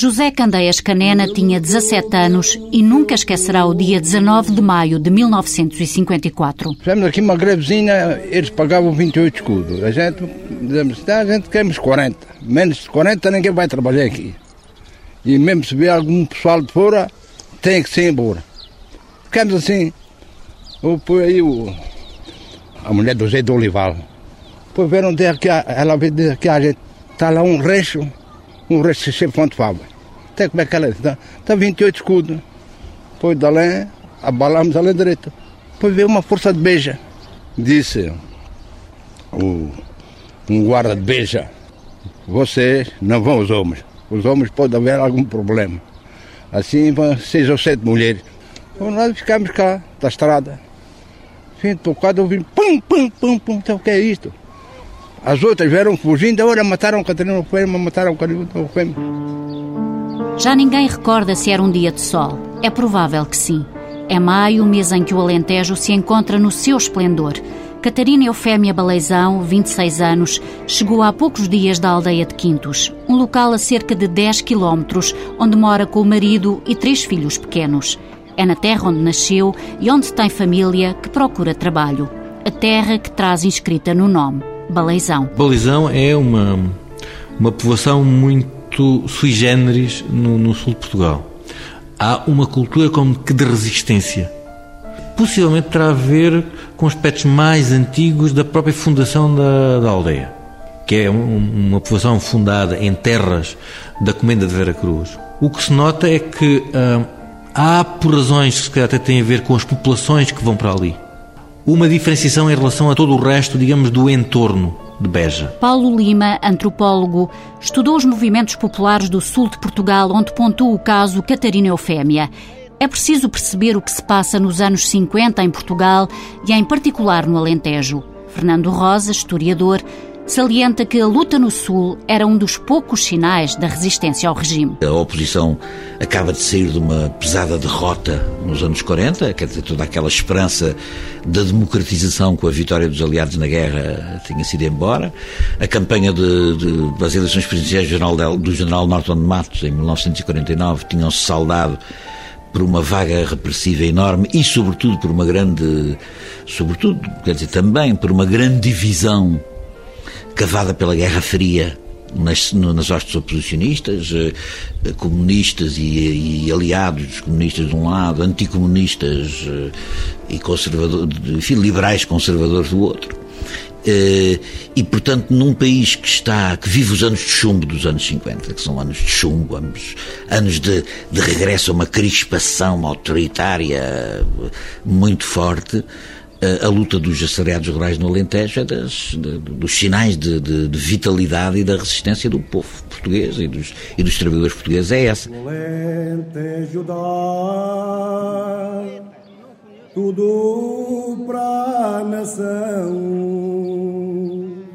José Candeias Canena tinha 17 anos e nunca esquecerá o dia 19 de maio de 1954. Fizemos aqui uma grevezinha, eles pagavam 28 escudos. A gente, dizemos, a gente queremos 40. Menos de 40 ninguém vai trabalhar aqui. E mesmo se vier algum pessoal de fora, tem que ser embora. Ficamos assim. Eu fui aí o, a mulher do Zé do Olival. Depois vieram dizer que ela veio dizer que a gente está lá um rancho, um cheio de fonte fábrica. Até como é que ela está? Está 28 escudos. Depois dali, abalamos a direita. Depois veio uma força de beija. Disse o, um guarda de beija, vocês não vão os homens. Os homens podem haver algum problema. Assim vão seis ou sete mulheres. Então nós ficamos cá, da estrada. Fim de bocado ouvindo pum, pum, pum, pum. Então o que é isto? As outras vieram fugindo, agora mataram Catarina Fêmea, mataram Catarina Fêmea. Já ninguém recorda se era um dia de sol. É provável que sim. É maio, mês em que o Alentejo se encontra no seu esplendor. Catarina Eufémia Baleizão, 26 anos, chegou há poucos dias da aldeia de Quintos, um local a cerca de 10 quilómetros, onde mora com o marido e três filhos pequenos. É na terra onde nasceu e onde tem família que procura trabalho. A terra que traz inscrita no nome, Baleizão. Balizão é uma, uma povoação muito sui generis no, no sul de Portugal. Há uma cultura como que de resistência. Possivelmente terá a ver com aspectos mais antigos da própria fundação da, da aldeia, que é um- uma povoação fundada em terras da Comenda de Vera Cruz. O que se nota é que ah, há, por razões que se calhar até têm a ver com as populações que vão para ali, uma diferenciação em relação a todo o resto, digamos, do entorno de Beja. Paulo Lima, antropólogo, estudou os movimentos populares do sul de Portugal, onde pontua o caso Catarina Eufémia. É preciso perceber o que se passa nos anos 50 em Portugal e, em particular, no Alentejo. Fernando Rosa, historiador, salienta que a luta no Sul era um dos poucos sinais da resistência ao regime. A oposição acaba de sair de uma pesada derrota nos anos 40, quer dizer, toda aquela esperança da democratização com a vitória dos aliados na guerra tinha sido embora. A campanha de, de- das eleições presidenciais do general, do general Norton de Matos, em 1949, tinham-se saldado por uma vaga repressiva enorme e, sobretudo, por uma grande, sobretudo, quer dizer, também por uma grande divisão cavada pela Guerra Fria nas, nas hostes oposicionistas, eh, comunistas e, e aliados dos comunistas de um lado, anticomunistas eh, e conservadores, enfim, liberais conservadores do outro. Eh, e, portanto, num país que está, que vive os anos de chumbo dos anos 50, que são anos de chumbo, anos, anos de, de regresso a uma crispação autoritária muito forte, a luta dos assalariados rurais no Alentejo é das, de- dos sinais de, de- de vitalidade e da resistência do povo português e dos, e dos trabalhadores portugueses é essa. Alentejo dá tudo para a nação.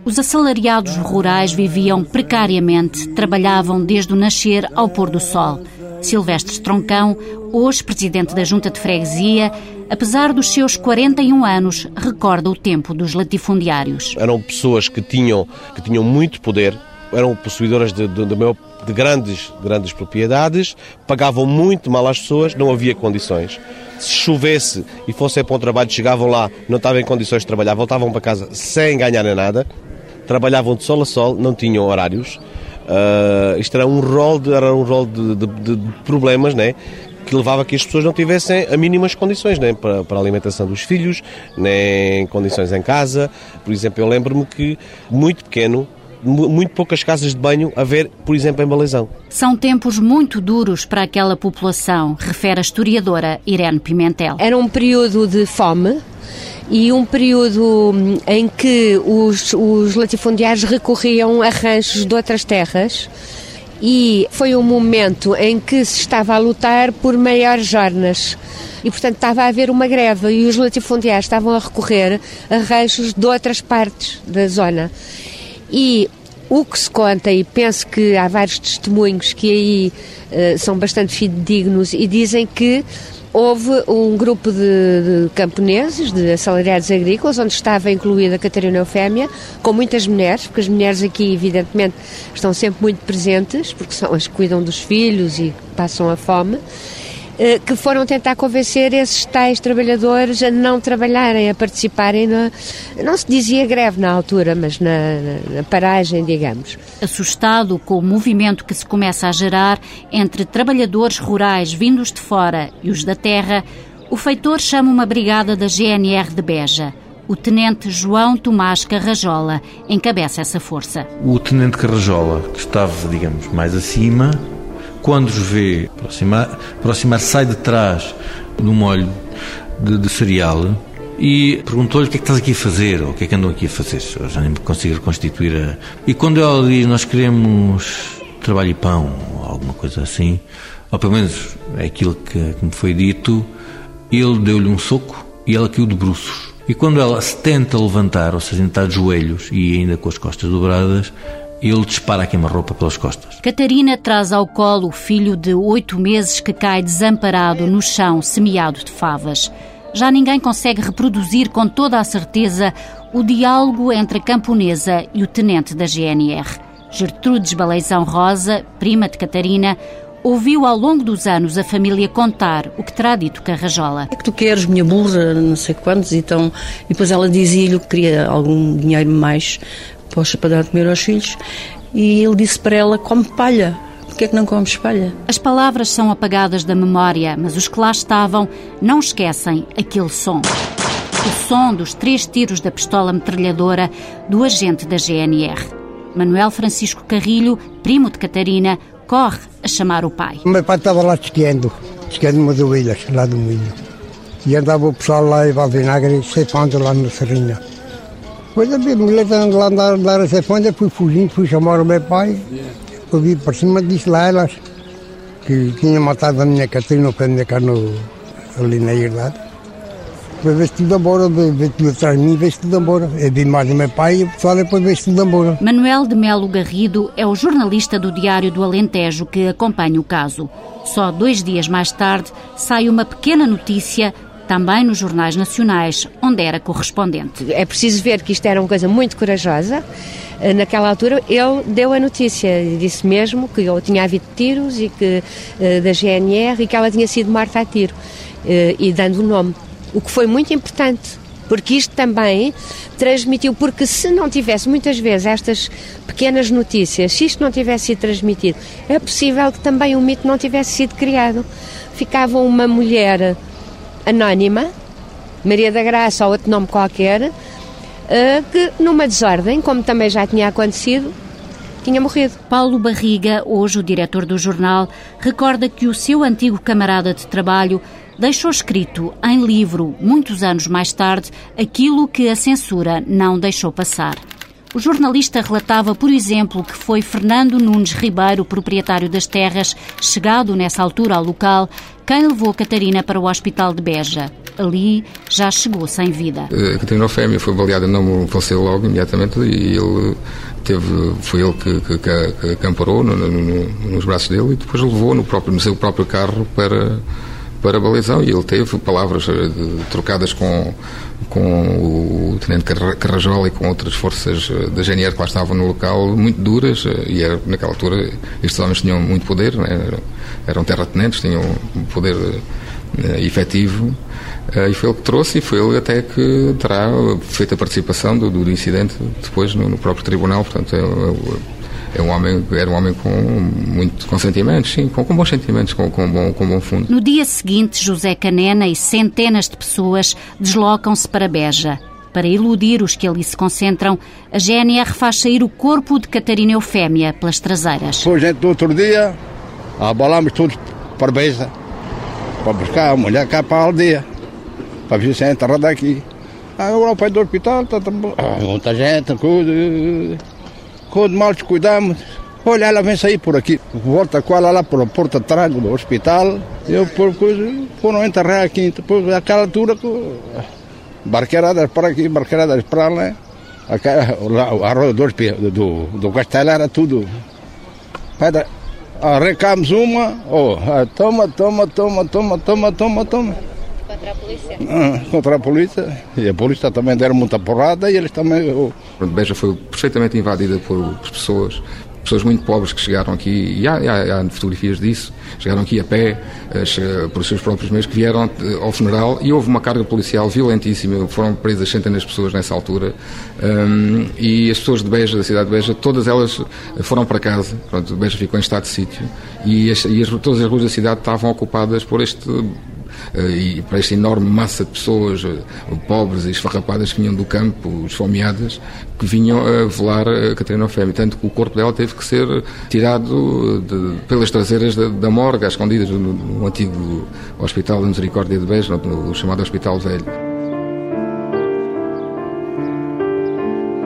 Os assalariados rurais viviam precariamente, trabalhavam desde o nascer ao pôr do sol. Silvestre Troncão, hoje presidente da Junta de Freguesia, apesar dos seus 41 anos, recorda o tempo dos latifundiários. eram pessoas que tinham, que tinham muito poder, eram possuidoras de, de, de de grandes, grandes propriedades, pagavam muito mal às pessoas, não havia condições. Se chovesse e fossem para o trabalho, chegavam lá, não estavam em condições de trabalhar, voltavam para casa sem ganhar nada, trabalhavam de sol a sol, não tinham horários. Ah, isto era um rol de, era um rol de- de- de problemas, né? Que levava a que as pessoas não tivessem a mínimas condições nem para, para a alimentação dos filhos, nem condições em casa. Por exemplo, eu lembro-me que, muito pequeno, mu- muito poucas casas de banho a ver, por exemplo, em Baleizão. São tempos muito duros para aquela população, refere a historiadora Irene Pimentel. Era um período de fome e um período hum, em que os, os latifundiários recorriam a ranchos de outras terras e foi um momento em que se estava a lutar por maiores jornas. E, portanto, estava a haver uma greve e os latifundiários estavam a recorrer a rechos de outras partes da zona. E o que se conta, e penso que há vários testemunhos que aí uh, são bastante fidedignos e dizem que houve um grupo de, de, camponeses, de assalariados agrícolas, onde estava incluída a Catarina Eufémia, com muitas mulheres, porque as mulheres aqui, evidentemente, estão sempre muito presentes, porque são as que cuidam dos filhos e passam a fome. Eh, que foram tentar convencer esses tais trabalhadores a não trabalharem, a participarem na. Não se dizia greve na altura, mas na, na, na paragem, digamos. Assustado com o movimento que se começa a gerar entre trabalhadores rurais vindos de fora e os da terra, o feitor chama uma brigada da GNR de Beja. O tenente João Tomás Carrajola encabeça essa força. O tenente Carrajola, que estava, digamos, mais acima, quando os vê aproximar, aproximar sai de trás do molho de, de cereal e perguntou-lhe o que é que estás aqui a fazer, ou o que é que andam aqui a fazer. Eu já nem me consigo reconstituir a... E quando ela diz, nós queremos trabalho e pão, ou alguma coisa assim, ou pelo menos é aquilo que, que me foi dito, ele deu-lhe um soco e ela caiu de bruços. E quando ela se tenta levantar, ou seja, está de joelhos e ainda com as costas dobradas, ele dispara a queima-roupa pelas costas. Catarina traz ao colo o filho de oito meses que cai desamparado no chão, semeado de favas. Já ninguém consegue reproduzir com toda a certeza o diálogo entre a camponesa e o tenente da GNR. Gertrudes Baleizão Rosa, prima de Catarina, ouviu ao longo dos anos a família contar o que terá dito Carrajola. É que tu queres, minha burra, não sei quantos, então... E depois ela dizia-lhe que queria algum dinheiro mais poxa para dar de comer aos filhos. E ele disse para ela: come palha. Porquê é que não comes palha? As palavras são apagadas da memória, mas os que lá estavam não esquecem aquele som. O som dos três tiros da pistola metralhadora do agente da GNR. Manuel Francisco Carrilho, primo de Catarina, corre a chamar o pai. O meu pai estava lá esquiando, esquiando umas ovelhas lá do milho. E andava o pessoal lá em Valvinagre, ceifando lá no Serrinha. Depois a minha mulher lá andar, andar a ceifando, fui fugindo, fui chamar o meu pai. Eu vi por cima, disse lá elas que tinha matado a minha Catarina, o pé da cá no, ali na. Depois veio tudo embora, veio tudo atrás de mim, veio tudo embora. Eu vi mais o meu pai e o pessoal depois veio tudo embora. Manuel de Melo Garrido é o jornalista do Diário do Alentejo que acompanha o caso. Só dois dias mais tarde sai uma pequena notícia também nos jornais nacionais, onde era correspondente. É preciso ver que isto era uma coisa muito corajosa. Eh, naquela altura, ele deu a notícia disse mesmo que eu tinha havido tiros e que eh, da GNR e que ela tinha sido morta a tiro eh, e dando o nome. O que foi muito importante, porque isto também transmitiu, porque se não tivesse muitas vezes estas pequenas notícias, se isto não tivesse sido transmitido, é possível que também o mito não tivesse sido criado. Ficava uma mulher anónima, Maria da Graça ou outro nome qualquer, eh, que numa desordem, como também já tinha acontecido, tinha morrido. Paulo Barriga, hoje o diretor do jornal, recorda que o seu antigo camarada de trabalho deixou escrito em livro, muitos anos mais tarde, aquilo que a censura não deixou passar. O jornalista relatava, por exemplo, que foi Fernando Nunes Ribeiro, proprietário das terras, chegado nessa altura ao local, quem levou Catarina para o hospital de Beja. Ali já chegou sem vida. A Catarina Ofémia foi baleada, não faleceu logo, imediatamente, e ele teve, foi ele que, que, que, que no, no, nos braços dele e depois levou no, próprio, no seu próprio carro para para a balizão e ele teve palavras eh, trocadas com, com o Tenente Carrajola e com outras forças eh, da GNR que lá estavam no local, muito duras, eh, e era, naquela altura estes homens tinham muito poder, né? eram terratenentes, tinham um poder uh, efetivo, e foi ele que trouxe, e foi ele até que terá feito a participação do, do incidente depois no, no próprio tribunal, portanto é, é é um homem, era um homem com muito com sentimentos, sim, com, com bons sentimentos, com, com, bom, com bom fundo. No dia seguinte, José Canena e centenas de pessoas deslocam-se para Beja. Para iludir os que ali se concentram, a GNR faz sair o corpo de Catarina Eufémia pelas traseiras. Foi gente do outro dia, abalamos todos para Beja, para buscar a mulher cá para a aldeia, para vir ser enterrada aqui. Agora o pai do hospital, tá, tá, ah, muita gente, coisa. Quando mal te cuidamos, Olha, ela vem sair por aqui, volta com ela lá para a porta de trás do hospital. Eu por coisa, foram enterrar aqui, depois aquela altura, barqueiradas para aqui, barqueiradas para lá. Aquela, a roda do, do, do castelo era tudo. Pedra. Uma, oh, toma, toma, toma, toma, toma, toma, toma. Contra a polícia? Ah, contra a polícia. E a polícia também deram muita porrada e eles também. Oh. Beja foi perfeitamente invadida por, por pessoas pessoas muito pobres que chegaram aqui, e há, há, há fotografias disso, chegaram aqui a pé, as, por seus próprios meios, que vieram ao funeral e houve uma carga policial violentíssima, foram presas centenas de pessoas nessa altura, um, e as pessoas de Beja, da cidade de Beja, todas elas foram para casa, pronto, Beja ficou em estado de sítio, e, as, e as, todas as ruas da cidade estavam ocupadas por este eh, e para esta enorme massa de pessoas eh, pobres e esfarrapadas que vinham do campo, esfomeadas, que vinham a velar a Catarina Ofémia. Tanto que o corpo dela teve que ser tirado de, pelas traseiras da, da morgue, às escondidas, no, no, antigo Hospital da Misericórdia de Beja, no, no chamado Hospital Velho.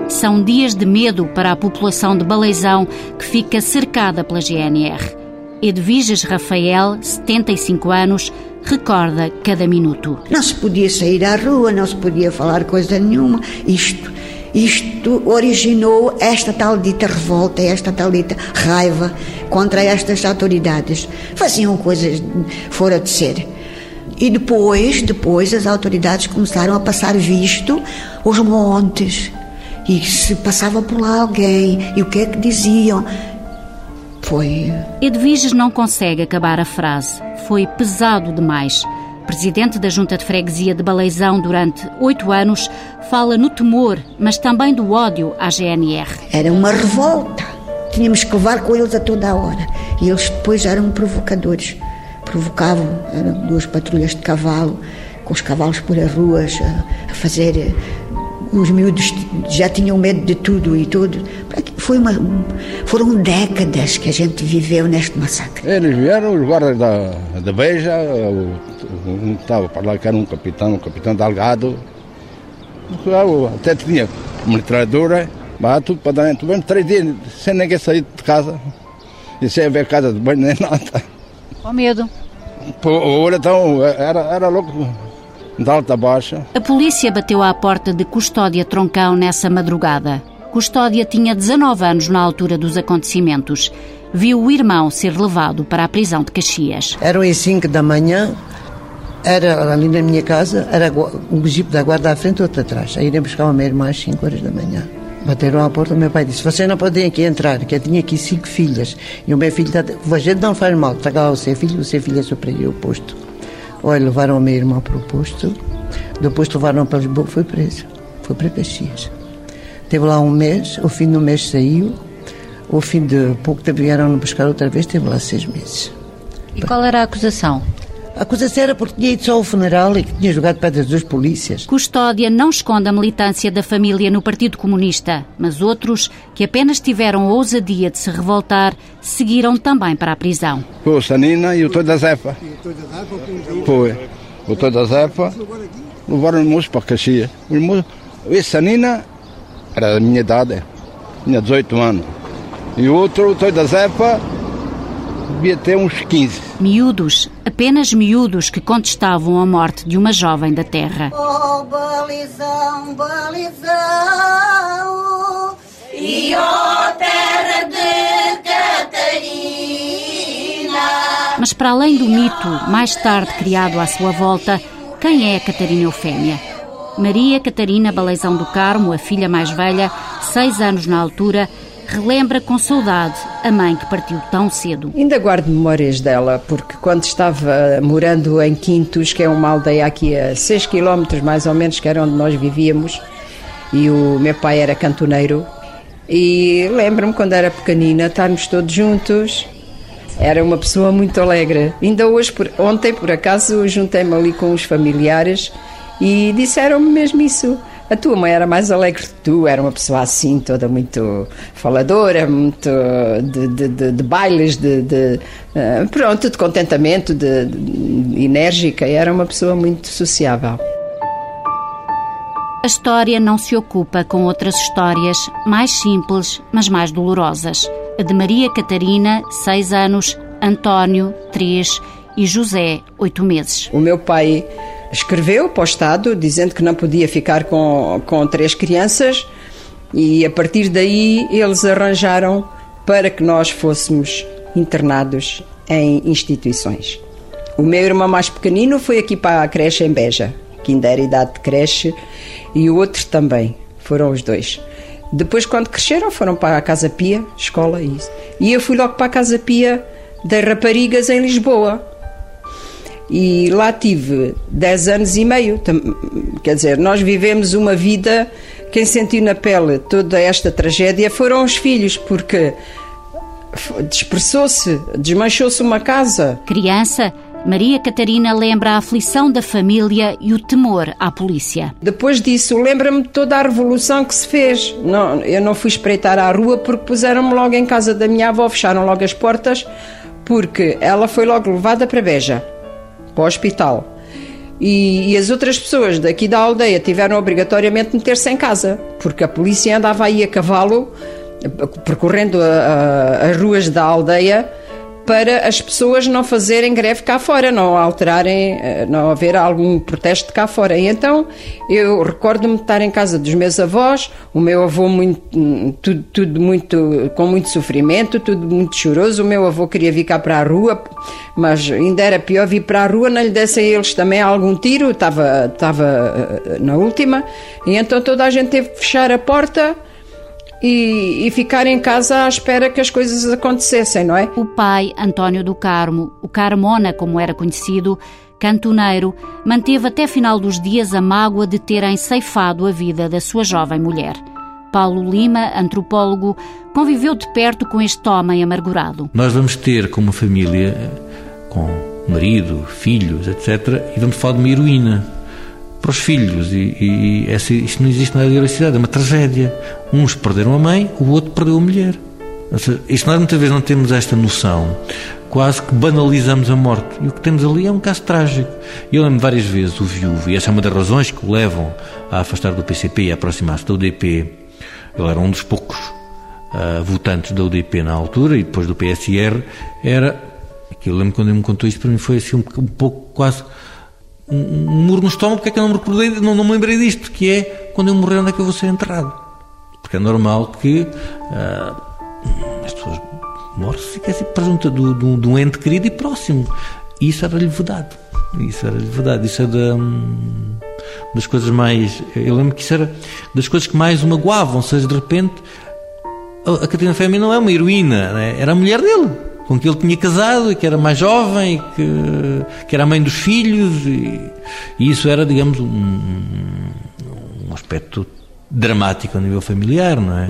São dias de medo para a população de Baleizão, que fica cercada pela GNR. Edviges Rafael, 75 anos, recorda cada minuto. Não se podia sair à rua, não se podia falar coisa nenhuma. Isto, isto originou esta tal dita revolta, esta tal dita raiva contra estas autoridades. Faziam coisas fora de ser. E depois, depois as autoridades começaram a passar visto os montes. E se passava por lá alguém, e o que é que diziam? Foi. Edviges não consegue acabar a frase. Foi pesado demais. Presidente da Junta de Freguesia de Baleizão durante oito anos, fala no temor, mas também do ódio à GNR. Era uma revolta. Tínhamos que levar com eles a toda a hora. E eles depois eram provocadores. Provocavam, eram duas patrulhas de cavalo, com os cavalos por as ruas, a, a fazer os miúdos já tinham medo de tudo e tudo. Foi uma, foram décadas que a gente viveu neste massacre. Eles vieram, os guardas da, da Beja, um estava para lá que era um capitão, um capitão Delgado. Até tinha metralhadora, mas tudo para dentro. Tivemos três dias sem ninguém sair de casa. E sem ver casa de banho nem nada. Com medo. Pô, então, era, era louco de alta baixa. A polícia bateu à porta de Custódia Troncão nessa madrugada. Custódia tinha 19 anos na altura dos acontecimentos. Viu o irmão ser levado para a prisão de Caxias. Eram as 5 da manhã, era ali na minha casa, era um jipe da guarda à frente e outro atrás. Aí irem buscar o meu irmão às 5 horas da manhã. Bateram à porta, o meu pai disse: Você não pode aqui entrar, que eu tinha aqui cinco filhas. E o meu filho está. Gente não faz mal, traga lá o seu filho, o seu filho é superior ao posto. Olha, levaram o meu irmão para o posto, depois levaram para Lisboa, foi preso, foi para Caxias. Teve lá um mês, o fim do mês saiu, o fim de pouco tempo vieram buscar outra vez, teve lá seis meses. E qual era a acusação? A acusação era porque tinha ido só ao funeral e que tinha jogado pedras dos polícias. Custódia não esconde a militância da família no Partido Comunista, mas outros, que apenas tiveram a ousadia de se revoltar, seguiram também para a prisão. Foi o Sanina e o Toy da Zefa. Foi. O Toy da Zefa levaram o moço para Caxias. O Sanina era da minha idade, tinha 18 anos. E o outro, o Toy da Zefa, devia ter uns 15. Miúdos, apenas miúdos que contestavam a morte de uma jovem da terra. Oh, balizão, balizão, e oh, terra de Catarina. Mas para além do mito, mais tarde criado à sua volta, quem é a Catarina Eufémia? Maria Catarina Baleizão do Carmo, a filha mais velha, seis anos na altura, relembra com saudade a mãe que partiu tão cedo. Ainda guardo memórias dela, porque quando estava morando em Quintos, que é uma aldeia aqui a 6 km mais ou menos, que era onde nós vivíamos, e o meu pai era cantoneiro, e lembro-me quando era pequenina, estarmos todos juntos. Era uma pessoa muito alegre. Ainda hoje, por, ontem, por acaso, juntei-me ali com os familiares e disseram-me mesmo isso. A tua mãe era mais alegre que tu, era uma pessoa assim, toda muito faladora, muito de, de, de, de bailes, de, de uh, pronto, de contentamento, de, de, enérgica, e era uma pessoa muito sociável. A história não se ocupa com outras histórias mais simples, mas mais dolorosas. a de Maria Catarina, 6 anos, António, 3 e José, 8 meses. O meu pai escreveu para o Estado dizendo que não podia ficar com, com três crianças e a partir daí eles arranjaram para que nós fôssemos internados em instituições. O meu irmão mais pequenino foi aqui para a creche em Beja, que ainda era idade de creche, e o outro também. Foram os dois. Depois, quando cresceram, foram para a Casa Pia, escola e isso. E eu fui logo para a Casa Pia das Raparigas em Lisboa. E lá tive 10 anos e meio. Quer dizer, nós vivemos uma vida. Quem sentiu na pele toda esta tragédia foram os filhos, porque dispersou-se, desmanchou-se uma casa. Criança, Maria Catarina lembra a aflição da família e o temor à polícia. Depois disso, lembra-me toda a revolução que se fez. Não, eu não fui espreitar à rua porque puseram-me logo em casa da minha avó, fecharam logo as portas, porque ela foi logo levada para Beja, para o hospital. E, e, as outras pessoas daqui da aldeia tiveram obrigatoriamente de meter-se em casa, porque a polícia andava aí a cavalo, percorrendo as ruas da aldeia para as pessoas não fazerem greve cá fora, não alterarem, eh, não haver algum protesto cá fora. E então eu recordo-me de estar em casa dos meus avós, o meu avô muito, tudo, tudo muito, com muito sofrimento, tudo muito choroso. O meu avô queria vir cá para a rua, mas ainda era pior vir para a rua, não lhe dessem eles também algum tiro, estava, estava eh, na última. E então toda a gente teve que fechar a porta e, e, ficar em casa à espera que as coisas acontecessem, não é? O pai, António do Carmo, o Carmona, como era conhecido, cantoneiro, manteve até final dos dias a mágoa de terem ceifado a vida da sua jovem mulher. Paulo Lima, antropólogo, conviveu de perto com este homem amargurado. Nós vamos ter como família, com marido, filhos, etc., e vamos falar de uma heroína para os filhos. E, e essa, isto não existe na heroicidade, é uma tragédia. Uns perderam a mãe, o outro perdeu a mulher. Isto nós muitas vezes não temos esta noção, quase que banalizamos a morte. E o que temos ali é um caso trágico. Eu lembro várias vezes o viúvo, e essa é uma das razões que o levam a afastar do PCP e a aproximar-se da UDP. Ele era um dos poucos uh, votantes da UDP na altura e depois do PSR. Era. Eu lembro quando ele me contou isto para mim foi assim um pouco quase um, um muro no estômago, porque é que eu não me, recordei, não, não me lembrei disto, que é quando eu morrer, onde é que eu vou ser enterrado? Porque é normal que uh, as pessoas morrem se ficassem presunta de, de, de um ente querido e próximo. E isso era-lhe vedado. Isso era-lhe vedado. Isso é da, hum, das coisas mais. Eu lembro que isso era das coisas que mais o magoavam. Ou seja, de repente, a Catarina Femi não é uma heroína, né? era a mulher dele com que ele tinha casado e que era mais jovem e que, que era mãe dos filhos e, e isso era, digamos, um, um aspecto dramático a nível familiar, não é?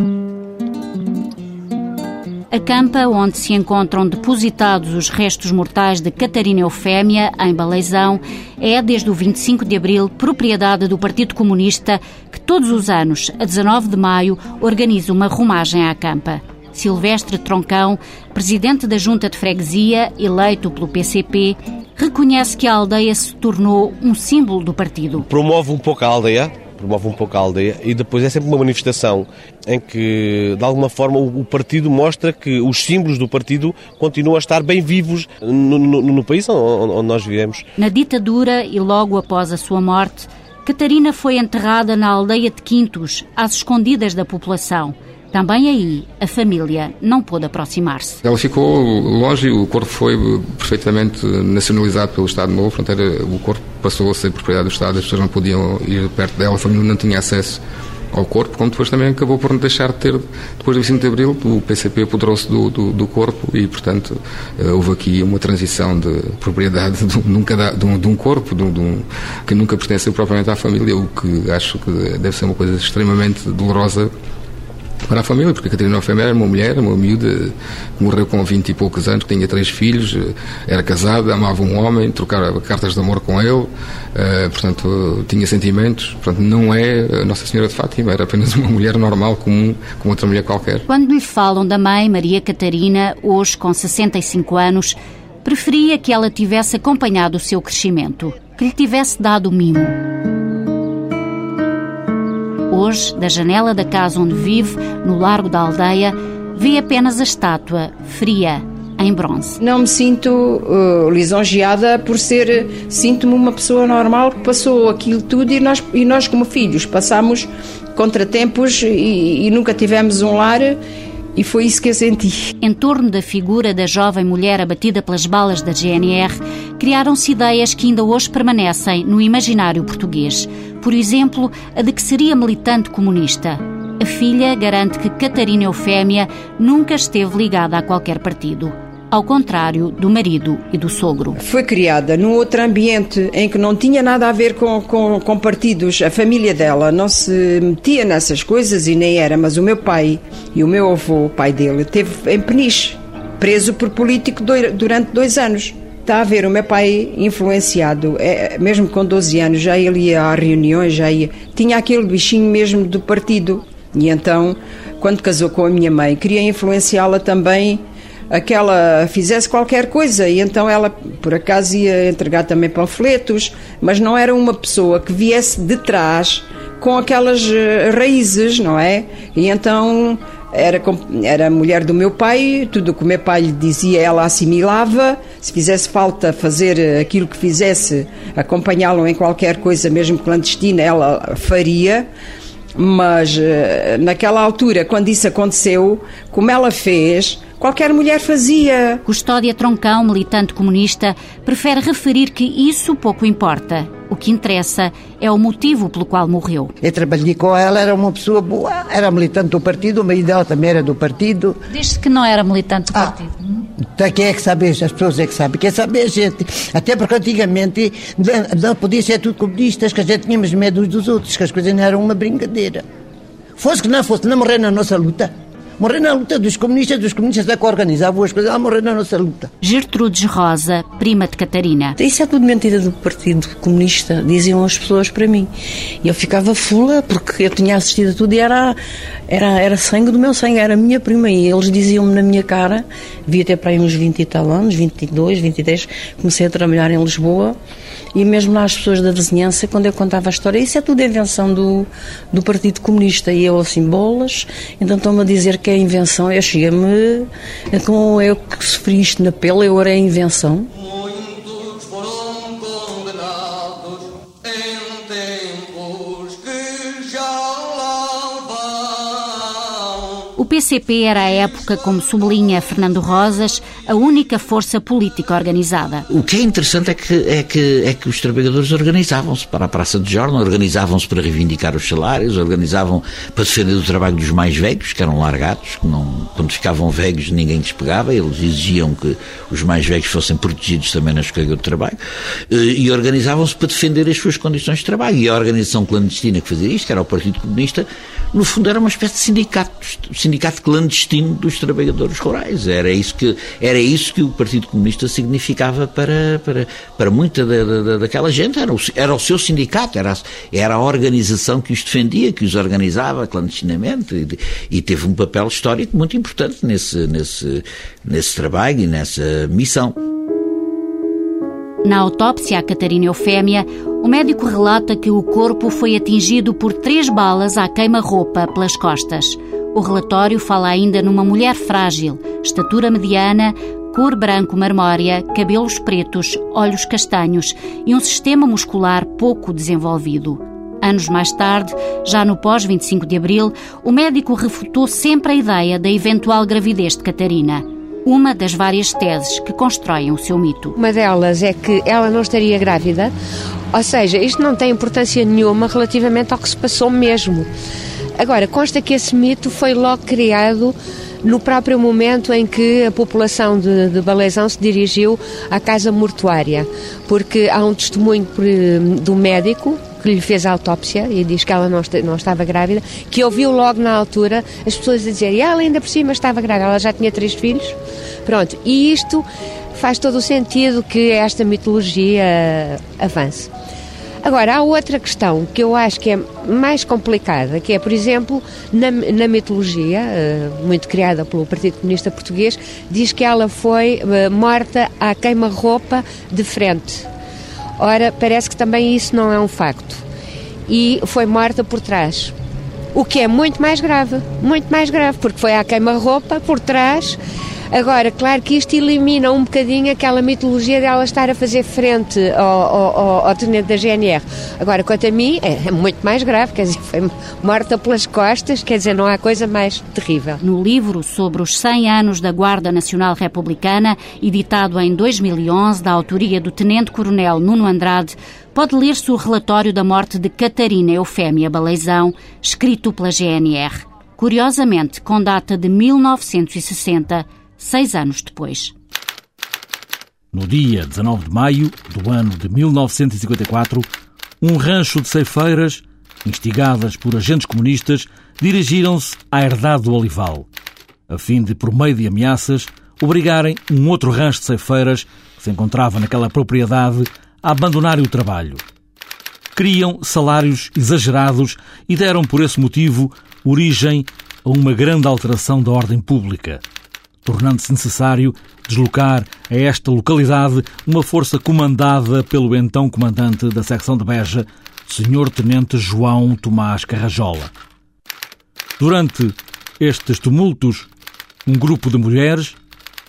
A campa onde se encontram depositados os restos mortais de Catarina Eufémia, em Baleizão, é, desde o 25 de abril, propriedade do Partido Comunista, que todos os anos, a 19 de maio, organiza uma romagem à campa. Silvestre Troncão, presidente da Junta de Freguesia, eleito pelo PCP, reconhece que a aldeia se tornou um símbolo do partido. Promove um pouco a aldeia, promove um pouco a aldeia e depois é sempre uma manifestação em que, de alguma forma, o partido mostra que os símbolos do partido continuam a estar bem vivos no, no, no país onde, onde nós vivemos. Na ditadura e logo após a sua morte, Catarina foi enterrada na aldeia de Quintos, às escondidas da população. Também aí, a família não pôde aproximar-se. Ela ficou longe o corpo foi perfeitamente nacionalizado pelo Estado Novo, era, o corpo passou a ser propriedade do Estado, as pessoas não podiam ir perto dela, a família não tinha acesso ao corpo, como depois também acabou por deixar de ter, depois do 25 de Abril, o PCP apoderou-se do, do, do, corpo e, portanto, eh, houve aqui uma transição de propriedade de, de, um, de, um, de um, corpo de um, que nunca pertenceu propriamente à família, o que acho que deve ser uma coisa extremamente dolorosa para a família, porque a Catarina Ofema era uma mulher, uma miúda, morreu com 20 e poucos anos, tinha três filhos, era casada, amava um homem, trocava cartas de amor com ele, uh, portanto, tinha sentimentos. Portanto, não é Nossa Senhora de Fátima, era apenas uma mulher normal, comum, como outra mulher qualquer. Quando lhe falam da mãe, Maria Catarina, hoje com 65 anos, preferia que ela tivesse acompanhado o seu crescimento, que lhe tivesse dado o mimo. Hoje, da janela da casa onde vive, no largo da aldeia, vê apenas a estátua, fria, em bronze. Não me sinto uh, lisonjeada por ser, sinto-me uma pessoa normal que passou aquilo tudo e nós, e nós como filhos passamos contratempos e, e nunca tivemos um lar e foi isso que eu senti. Em torno da figura da jovem mulher abatida pelas balas da GNR, criaram-se ideias que ainda hoje permanecem no imaginário português. Por exemplo, a de que seria militante comunista. A filha garante que Catarina Eufémia nunca esteve ligada a qualquer partido ao contrário do marido e do sogro. Foi criada num outro ambiente em que não tinha nada a ver com, com, com, partidos. A família dela não se metia nessas coisas e nem era, mas o meu pai e o meu avô, o pai dele, teve em Peniche, preso por político durante dois anos. Está a ver o meu pai influenciado, é, mesmo com 12 anos, já ele ia a reuniões, já ia. Tinha aquele bichinho mesmo do partido. E então, quando casou com a minha mãe, queria influenciá-la também aquela fizesse qualquer coisa e então ela por acaso ia entregar também panfletos, mas não era uma pessoa que viesse de trás com aquelas eh, raízes, não é? E então era, era mulher do meu pai, tudo o que o meu pai lhe dizia ela assimilava, se fizesse falta fazer aquilo que fizesse, acompanhá-lo em qualquer coisa, mesmo clandestina, ela faria. Mas eh, naquela altura, quando isso aconteceu, como ela fez, Qualquer mulher fazia. Custódia Troncão, militante comunista, prefere referir que isso pouco importa. O que interessa é o motivo pelo qual morreu. Eu trabalhei com ela, era uma pessoa boa, era militante do partido, o marido dela também era do partido. Diz-se que não era militante do ah, partido. Então, quem é que sabe? As pessoas é que sabem. Quer saber a gente. Até porque antigamente não podia ser tudo comunistas, que a gente tínhamos medo uns dos outros, que as coisas não eram uma brincadeira. Fosse que não fosse, não morrer na nossa luta. Morrer na luta dos comunistas, dos comunistas é que organizavam as coisas, a morrer na nossa luta. Gertrudes Rosa, prima de Catarina. Isso é tudo mentira do Partido Comunista, diziam as pessoas para mim. E eu ficava fula porque eu tinha assistido a tudo e era, era, era sangue do meu sangue, era a minha prima. E eles diziam-me na minha cara, devia ter para aí uns 20 e tal anos, 22, 23, comecei a trabalhar em Lisboa e mesmo lá as pessoas da vizinhança, quando eu contava a história, isso é tudo invenção do, do Partido Comunista. E eu assim, bolas, então estão-me a dizer que é invenção. Eu chega-me, com eu que sofri isto na pele, eu era invenção. PCP era à época, como sublinha Fernando Rosas, a única força política organizada. O que é interessante é que, é que, é que os trabalhadores organizavam-se para a Praça de Jornal, organizavam-se para reivindicar os salários, organizavam para defender o trabalho dos mais velhos, que eram largados, que não, quando ficavam velhos ninguém lhes pegava, eles exigiam que os mais velhos fossem protegidos também na escolha do trabalho, eh, e organizavam-se para defender as suas condições de trabalho. E a organização clandestina que fazia isto, que era o Partido Comunista, no fundo era uma espécie de sindicato, sindicato clandestino dos trabalhadores rurais. Era isso que, era isso que o Partido Comunista significava para, para, para muita da, da, daquela gente. Era o, era o seu sindicato, era, era a organização que os defendia, que os organizava clandestinamente e, e teve um papel histórico muito importante nesse, nesse, nesse trabalho e nessa missão. Na autópsia a Catarina Eufémia, o médico relata que o corpo foi atingido por três balas à queima-roupa pelas costas. O relatório fala ainda numa mulher frágil, estatura mediana, cor branco marmórea, cabelos pretos, olhos castanhos e um sistema muscular pouco desenvolvido. Anos mais tarde, já no pós-25 de abril, o médico refutou sempre a ideia da eventual gravidez de Catarina uma das várias teses que constroem o seu mito. Uma delas é que ela não estaria grávida, ou seja, isto não tem importância nenhuma relativamente ao que se passou mesmo. Agora, consta que esse mito foi logo criado no próprio momento em que a população de, de Balezão se dirigiu à casa mortuária, porque há um testemunho do médico que lhe fez a autópsia e diz que ela não, não estava grávida, que ouviu logo na altura as pessoas a dizerem, ela ainda por cima estava grávida, ela já tinha três filhos. Pronto, e isto faz todo o sentido que esta mitologia avance. Agora, há outra questão que eu acho que é mais complicada, que é, por exemplo, na, na mitologia, uh, muito criada pelo Partido Comunista Português, diz que ela foi uh, morta à queima-roupa de frente. Ora, parece que também isso não é um facto. E foi morta por trás. O que é muito mais grave, muito mais grave, porque foi à queima-roupa por trás Agora, claro que isto elimina um bocadinho aquela mitologia dela estar a fazer frente ao, ao, ao tenente da GNR. Agora, quanto a mim, é, é, muito mais grave, quer dizer, foi morta pelas costas, quer dizer, não há coisa mais terrível. No livro sobre os 100 anos da Guarda Nacional Republicana, editado em 2011, da autoria do tenente-coronel Nuno Andrade, pode ler-se o relatório da morte de Catarina Eufémia Baleizão, escrito pela GNR. Curiosamente, com data de 1960, seis anos depois. No dia 19 de maio do ano de 1954, um rancho de ceifeiras, instigadas por agentes comunistas, dirigiram-se à herdade do Olival, a fim de, por meio de ameaças, obrigarem um outro rancho de ceifeiras que se encontrava naquela propriedade a abandonar o trabalho. Queriam salários exagerados e deram, por esse motivo, origem a uma grande alteração da ordem pública tornando-se necessário deslocar a esta localidade uma força comandada pelo então comandante da secção de Beja, Sr. Tenente João Tomás Carrajola. Durante estes tumultos, um grupo de mulheres,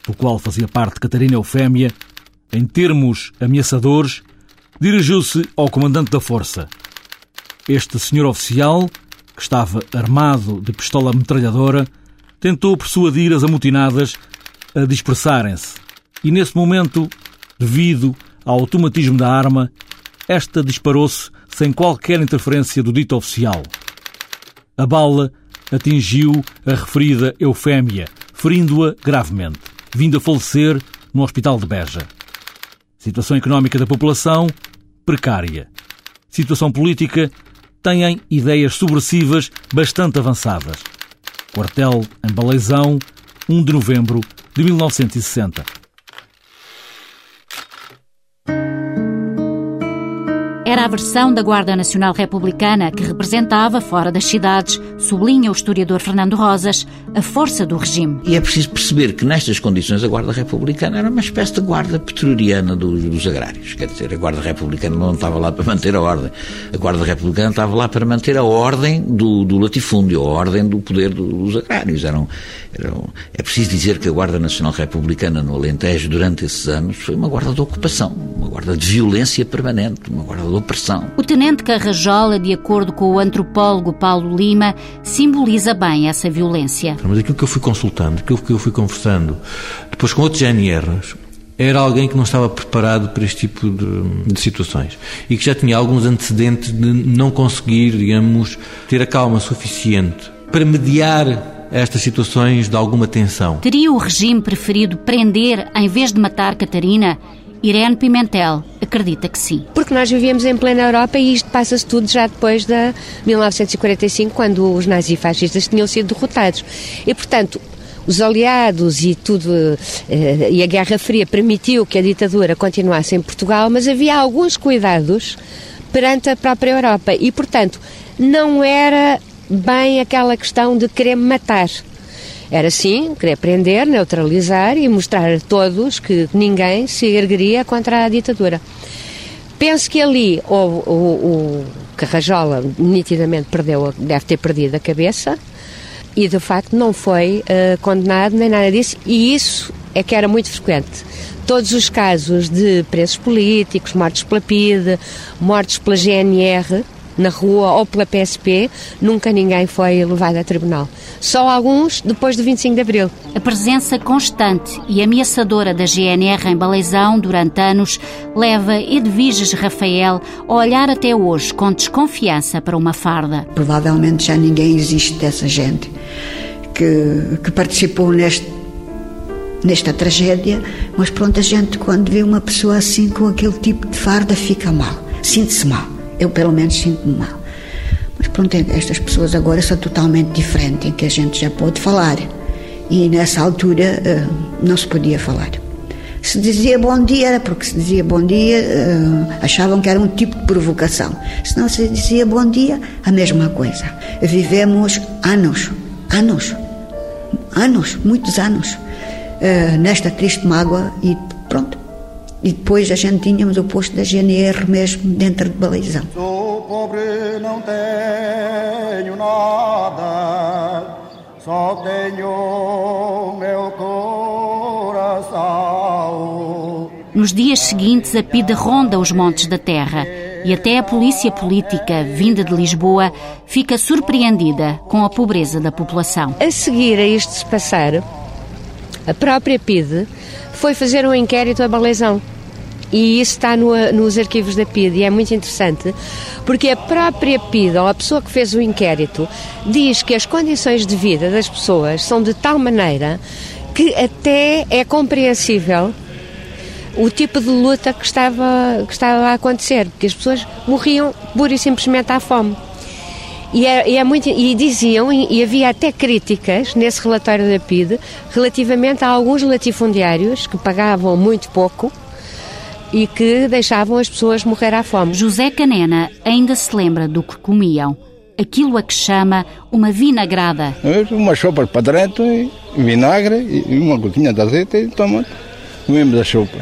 do qual fazia parte Catarina Eufémia, em termos ameaçadores, dirigiu-se ao comandante da força. Este senhor oficial, que estava armado de pistola metralhadora, tentou persuadir as amotinadas a dispersarem-se. E nesse momento, devido ao automatismo da arma, esta disparou-se sem qualquer interferência do dito oficial. A bala atingiu a referida Eufémia, ferindo-a gravemente, vindo a falecer no Hospital de Beja. Situação económica da população precária. Situação política têm ideias subversivas bastante avançadas. Quartel em Baleizão, 1 de novembro de 1960. Era a versão da Guarda Nacional Republicana que representava, fora das cidades, sublinha o historiador Fernando Rosas, a força do regime. E é preciso perceber que nestas condições a Guarda Republicana era uma espécie de guarda petroriana dos, dos agrários. Quer dizer, a Guarda Republicana não estava lá para manter a ordem. A Guarda Republicana estava lá para manter a ordem do, do latifúndio, a ordem do poder dos agrários. Eram, eram, é preciso dizer que a Guarda Nacional Republicana no Alentejo, durante esses anos, foi uma guarda de ocupação, uma guarda de violência permanente, uma guarda de opressão. O tenente Carrajola, de acordo com o antropólogo Paulo Lima, simboliza bem essa violência. Mas aquilo que eu fui consultando, aquilo que eu fui conversando, depois com outros GNRs, era alguém que não estava preparado para este tipo de, de, situações e que já tinha alguns antecedentes de não conseguir, digamos, ter a calma suficiente para mediar estas situações de alguma tensão. Teria o regime preferido prender em vez de matar Catarina Irene Pimentel acredita que sim. Porque nós vivíamos em plena Europa e isto passa-se tudo já depois de 1945, quando os nazifascistas tinham sido derrotados. E, portanto, os aliados e tudo, eh, e a Guerra Fria permitiu que a ditadura continuasse em Portugal, mas havia alguns cuidados perante a própria Europa e, portanto, não era bem aquela questão de querer matar. Era sim, querer prender, neutralizar e mostrar a todos que ninguém se ergueria contra a ditadura. Penso que ali o, o, o Carrajola nitidamente perdeu, deve ter perdido a cabeça e de facto não foi uh, condenado nem nada disso e isso é que era muito frequente. Todos os casos de presos políticos, mortos pela PIDE, mortos pela GNR, na rua ou pela PSP, nunca ninguém foi levado a tribunal. Só alguns depois do 25 de Abril. A presença constante e ameaçadora da GNR em Baleizão durante anos leva Edviges Rafael a olhar até hoje com desconfiança para uma farda. Provavelmente já ninguém existe dessa gente que, que participou neste nesta tragédia, mas pronto, a gente quando vê uma pessoa assim com aquele tipo de farda fica mal, sente-se mal. Eu, pelo menos, sinto-me mal. Mas pronto, estas pessoas agora são totalmente diferentes, em que a gente já pode falar. E nessa altura uh, não se podia falar. Se dizia bom dia, era porque se dizia bom dia, uh, achavam que era um tipo de provocação. Se não se dizia bom dia, a mesma coisa. Vivemos anos, anos, anos, muitos anos, uh, nesta triste mágoa e pronto, e depois a gente tínhamos o posto da GNR mesmo dentro de Balizão. Sou pobre, não tenho nada, só tenho meu coração. Nos dias seguintes, a PIDE ronda os montes da terra e até a polícia política, vinda de Lisboa, fica surpreendida com a pobreza da população. A seguir a isto se passar, a própria PIDE foi fazer um inquérito a Balezão. E isso está no, nos arquivos da PIDE e é muito interessante, porque a própria PIDE, ou a pessoa que fez o inquérito, diz que as condições de vida das pessoas são de tal maneira que até é compreensível o tipo de luta que estava, que estava a acontecer, porque as pessoas morriam pura e simplesmente à fome. E, é, e, é muito, e diziam, e, havia até críticas nesse relatório da PIDE, relativamente a alguns latifundiários que pagavam muito pouco e que deixavam as pessoas morrer à fome. José Canena ainda se lembra do que comiam. Aquilo a que chama uma vinagrada. Uma sopa para dentro, e vinagre e uma gotinha de azeite e toma, comemos a sopa.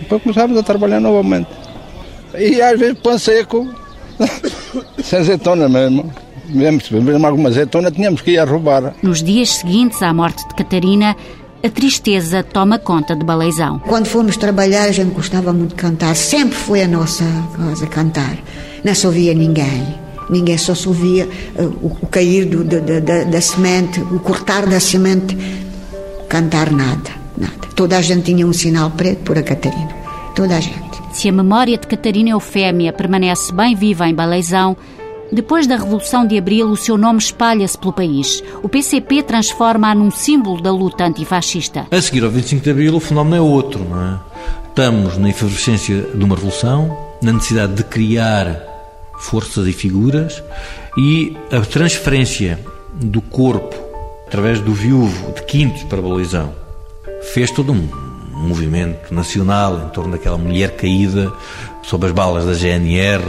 Depois começámos a trabalhar novamente. E às vezes pão seco, sem azeitona mesmo. Mesmo alguma azeitona tínhamos que ir a roubar. Nos dias seguintes à morte de Catarina, a tristeza toma conta de Baleizão. Quando fomos trabalhar, a gente gostava muito de cantar. Sempre foi a nossa coisa cantar. Não se ouvia ninguém. Ninguém só se ouvia uh, o, o, cair do, da, da, da semente, o cortar da semente. Cantar nada, nada. Toda a gente tinha um sinal preto por a Catarina. Toda a gente. Se a memória de Catarina Eufémia permanece bem viva em Baleizão, depois da Revolução de Abril, o seu nome espalha-se pelo país. O PCP transforma-a num símbolo da luta antifascista. A seguir ao 25 de Abril, o fenómeno é outro, não é? Estamos na efervescência de uma revolução, na necessidade de criar forças e figuras e a transferência do corpo através do viúvo de Quintos para Baleizão fez todo um movimento nacional em torno daquela mulher caída sob as balas da GNR.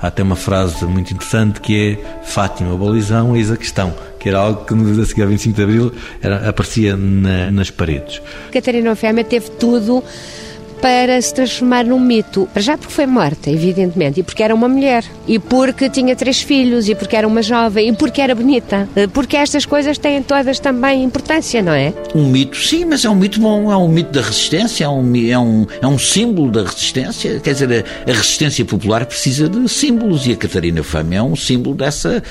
Há até uma frase muito interessante que é Fátima Balizão, eis a questão, que era algo que no dia 25 de Abril era, aparecia na, nas paredes. Catarina Ofémia teve tudo para se transformar num mito. Para já porque foi morta, evidentemente, e porque era uma mulher, e porque tinha três filhos, e porque era uma jovem, e porque era bonita. Porque estas coisas têm todas também importância, não é? Um mito, sim, mas é um mito bom, é um mito da resistência, é um, é um, é um símbolo da resistência. Quer dizer, a, a resistência popular precisa de símbolos, e a Catarina Fama é um símbolo dessa,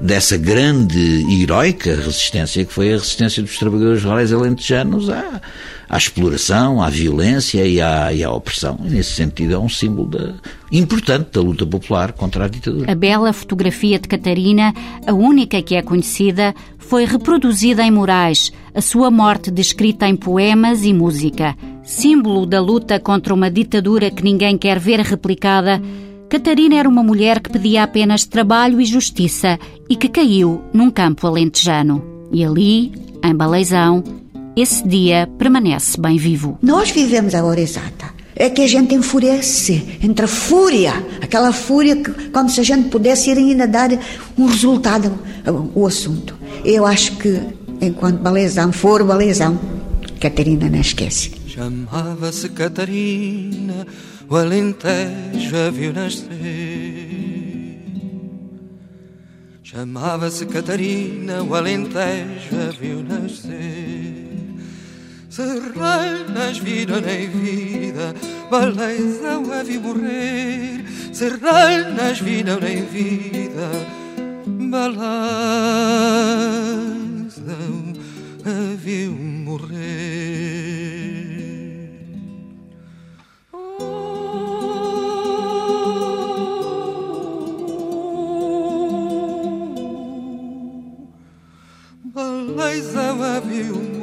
dessa grande e heroica resistência que foi a resistência dos trabalhadores rurais alentejanos à à exploração, à violência e à, e à opressão. E nesse sentido é um símbolo da, importante da luta popular contra a ditadura. A bela fotografia de Catarina, a única que é conhecida, foi reproduzida em murais, a sua morte descrita em poemas e música. Símbolo da luta contra uma ditadura que ninguém quer ver replicada, Catarina era uma mulher que pedia apenas trabalho e justiça e que caiu num campo alentejano. E ali, em Baleizão, esse dia permanece bem vivo. Nós vivemos a hora exata. É que a gente enfurece, entra a fúria, aquela fúria que, como se a gente pudesse ir ainda dar um resultado ao assunto. Eu acho que, enquanto Balezão for Balezão, Catarina não esquece. Chamava-se Catarina, o Alentejo a viu nascer. Chamava-se Catarina, o Alentejo a viu nascer. Serranas viram em vida, Baleizão a vi morrer. Serranas viram em vida, Baleizão a viu morrer. Baleizão a viu morrer.